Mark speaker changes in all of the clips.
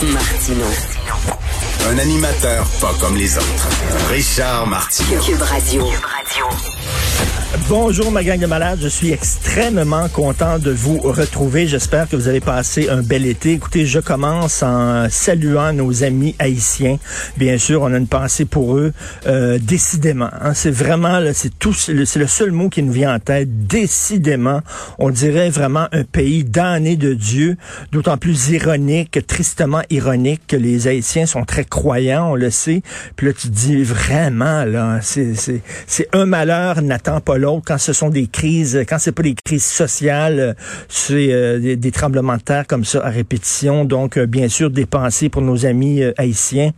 Speaker 1: Martineau.
Speaker 2: Un animateur pas comme les autres. Richard Martineau.
Speaker 1: Cube Radio.
Speaker 3: Bonjour ma gang de malades, je suis extrêmement content de vous retrouver. J'espère que vous avez passé un bel été. Écoutez, je commence en saluant nos amis haïtiens. Bien sûr, on a une pensée pour eux, euh, décidément. Hein, c'est vraiment, c'est tout, c'est le seul mot qui nous vient en tête. Décidément, on dirait vraiment un pays damné de Dieu, d'autant plus ironique, tristement ironique que les Haïtiens sont très croyants, on le sait. Puis là, tu dis vraiment là, c'est un malheur n'attend pas l'autre quand ce sont des crises, quand c'est pas des crises sociales, c'est euh, des, tremblements de terre comme ça à répétition. Donc, euh, bien sûr, des pensées pour nos amis euh, haïtiens.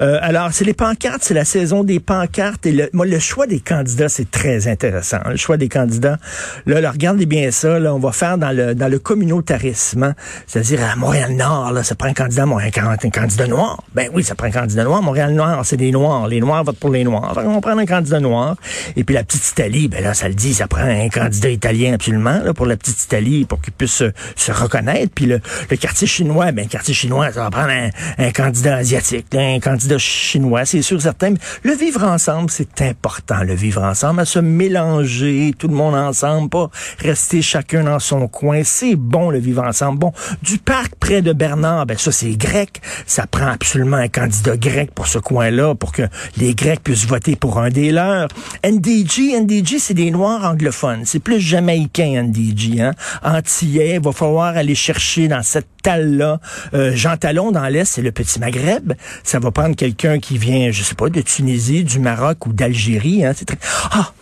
Speaker 3: alors, c'est les pancartes, c'est la saison des pancartes. Et le, moi, le choix des candidats, c'est très intéressant. Le choix des candidats. Là, regardez bien ça. Là, on va faire dans le dans le communautarisme, hein. c'est-à-dire à, Montréal-Nord, là, ça prend un candidat, un, un candidat noir. Ben oui, ça prend un candidat noir. Montréal-Nord, c'est des noirs. Les noirs votent pour les noirs. on va prendre un candidat noir. Et puis la petite Italie, ben là, ça le dit, ça prend un candidat italien absolument là, pour la petite Italie, pour qu'il puisse se, reconnaître. Puis le, quartier chinois, ben le quartier chinois, ça va prendre un, candidat asiatique, un candidat chinois, c'est sûr, certain. le vivre ensemble, c'est important, le vivre ensemble, à se mélanger, tout le monde ensemble, pas rester chacun dans son coin. C'est bon, le vivre ensemble. Bon, du parc près de Bernard, ben ça, c'est grec. Ça prend absolument un candidat grec pour ce coin-là, pour que les Grecs puissent voter pour un des leurs. NDG, NDG, c'est des Noirs anglophones. C'est plus jamaïcain, NDG. Hein? Antillais, il va falloir aller chercher dans cette talle-là. Euh, Jean Talon, dans l'Est, c'est le petit Maghreb. Ça va prendre quelqu'un qui vient, je sais pas, de Tunisie, du Maroc ou d'Algérie. Hein? C'est très... Ah!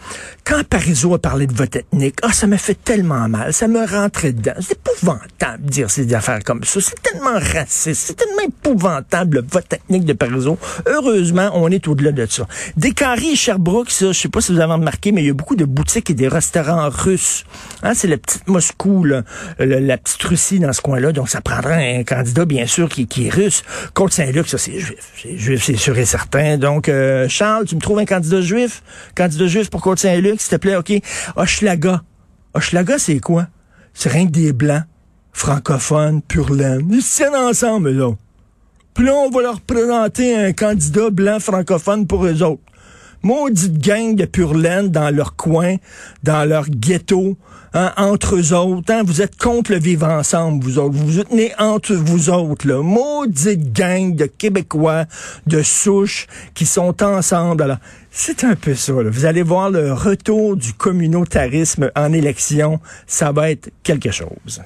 Speaker 3: Quand Parizeau a parlé de vote ethnique, ah, ça m'a fait tellement mal. Ça me rentrait dedans. C'est épouvantable de dire ces affaires comme ça. C'est tellement raciste. C'est tellement épouvantable, le vote ethnique de Parizeau. Heureusement, on est au-delà de ça. Des carrés Sherbrooke, ça, je sais pas si vous avez remarqué, mais il y a beaucoup de boutiques et des restaurants russes. Hein, c'est la petite Moscou, là, la, petite Russie dans ce coin-là. Donc, un candidat, bien sûr, qui, qui est russe. Côte-Saint-Luc, ça, c'est juif. C'est juif, c'est sûr et certain. Donc, euh, Charles, tu me trouves un candidat juif? Candidat juif pour Côte-Saint-Luc? s'il te plaît, OK. Hochelaga. Hochelaga, c'est quoi? C'est rien que des blancs, francophones, pur laine. Ils se tiennent ensemble, là. Puis là, on va leur présenter un candidat blanc francophone pour eux autres. Maudite gang de pur laine dans leur coin, dans leur ghetto, hein, entre eux autres. Hein. Vous êtes contre le vivre ensemble, vous autres. Vous vous tenez entre vous autres. Là. Maudite gang de Québécois de souche qui sont ensemble. Alors, c'est un peu ça. Vous allez voir le retour du communautarisme en élection. Ça va être quelque chose.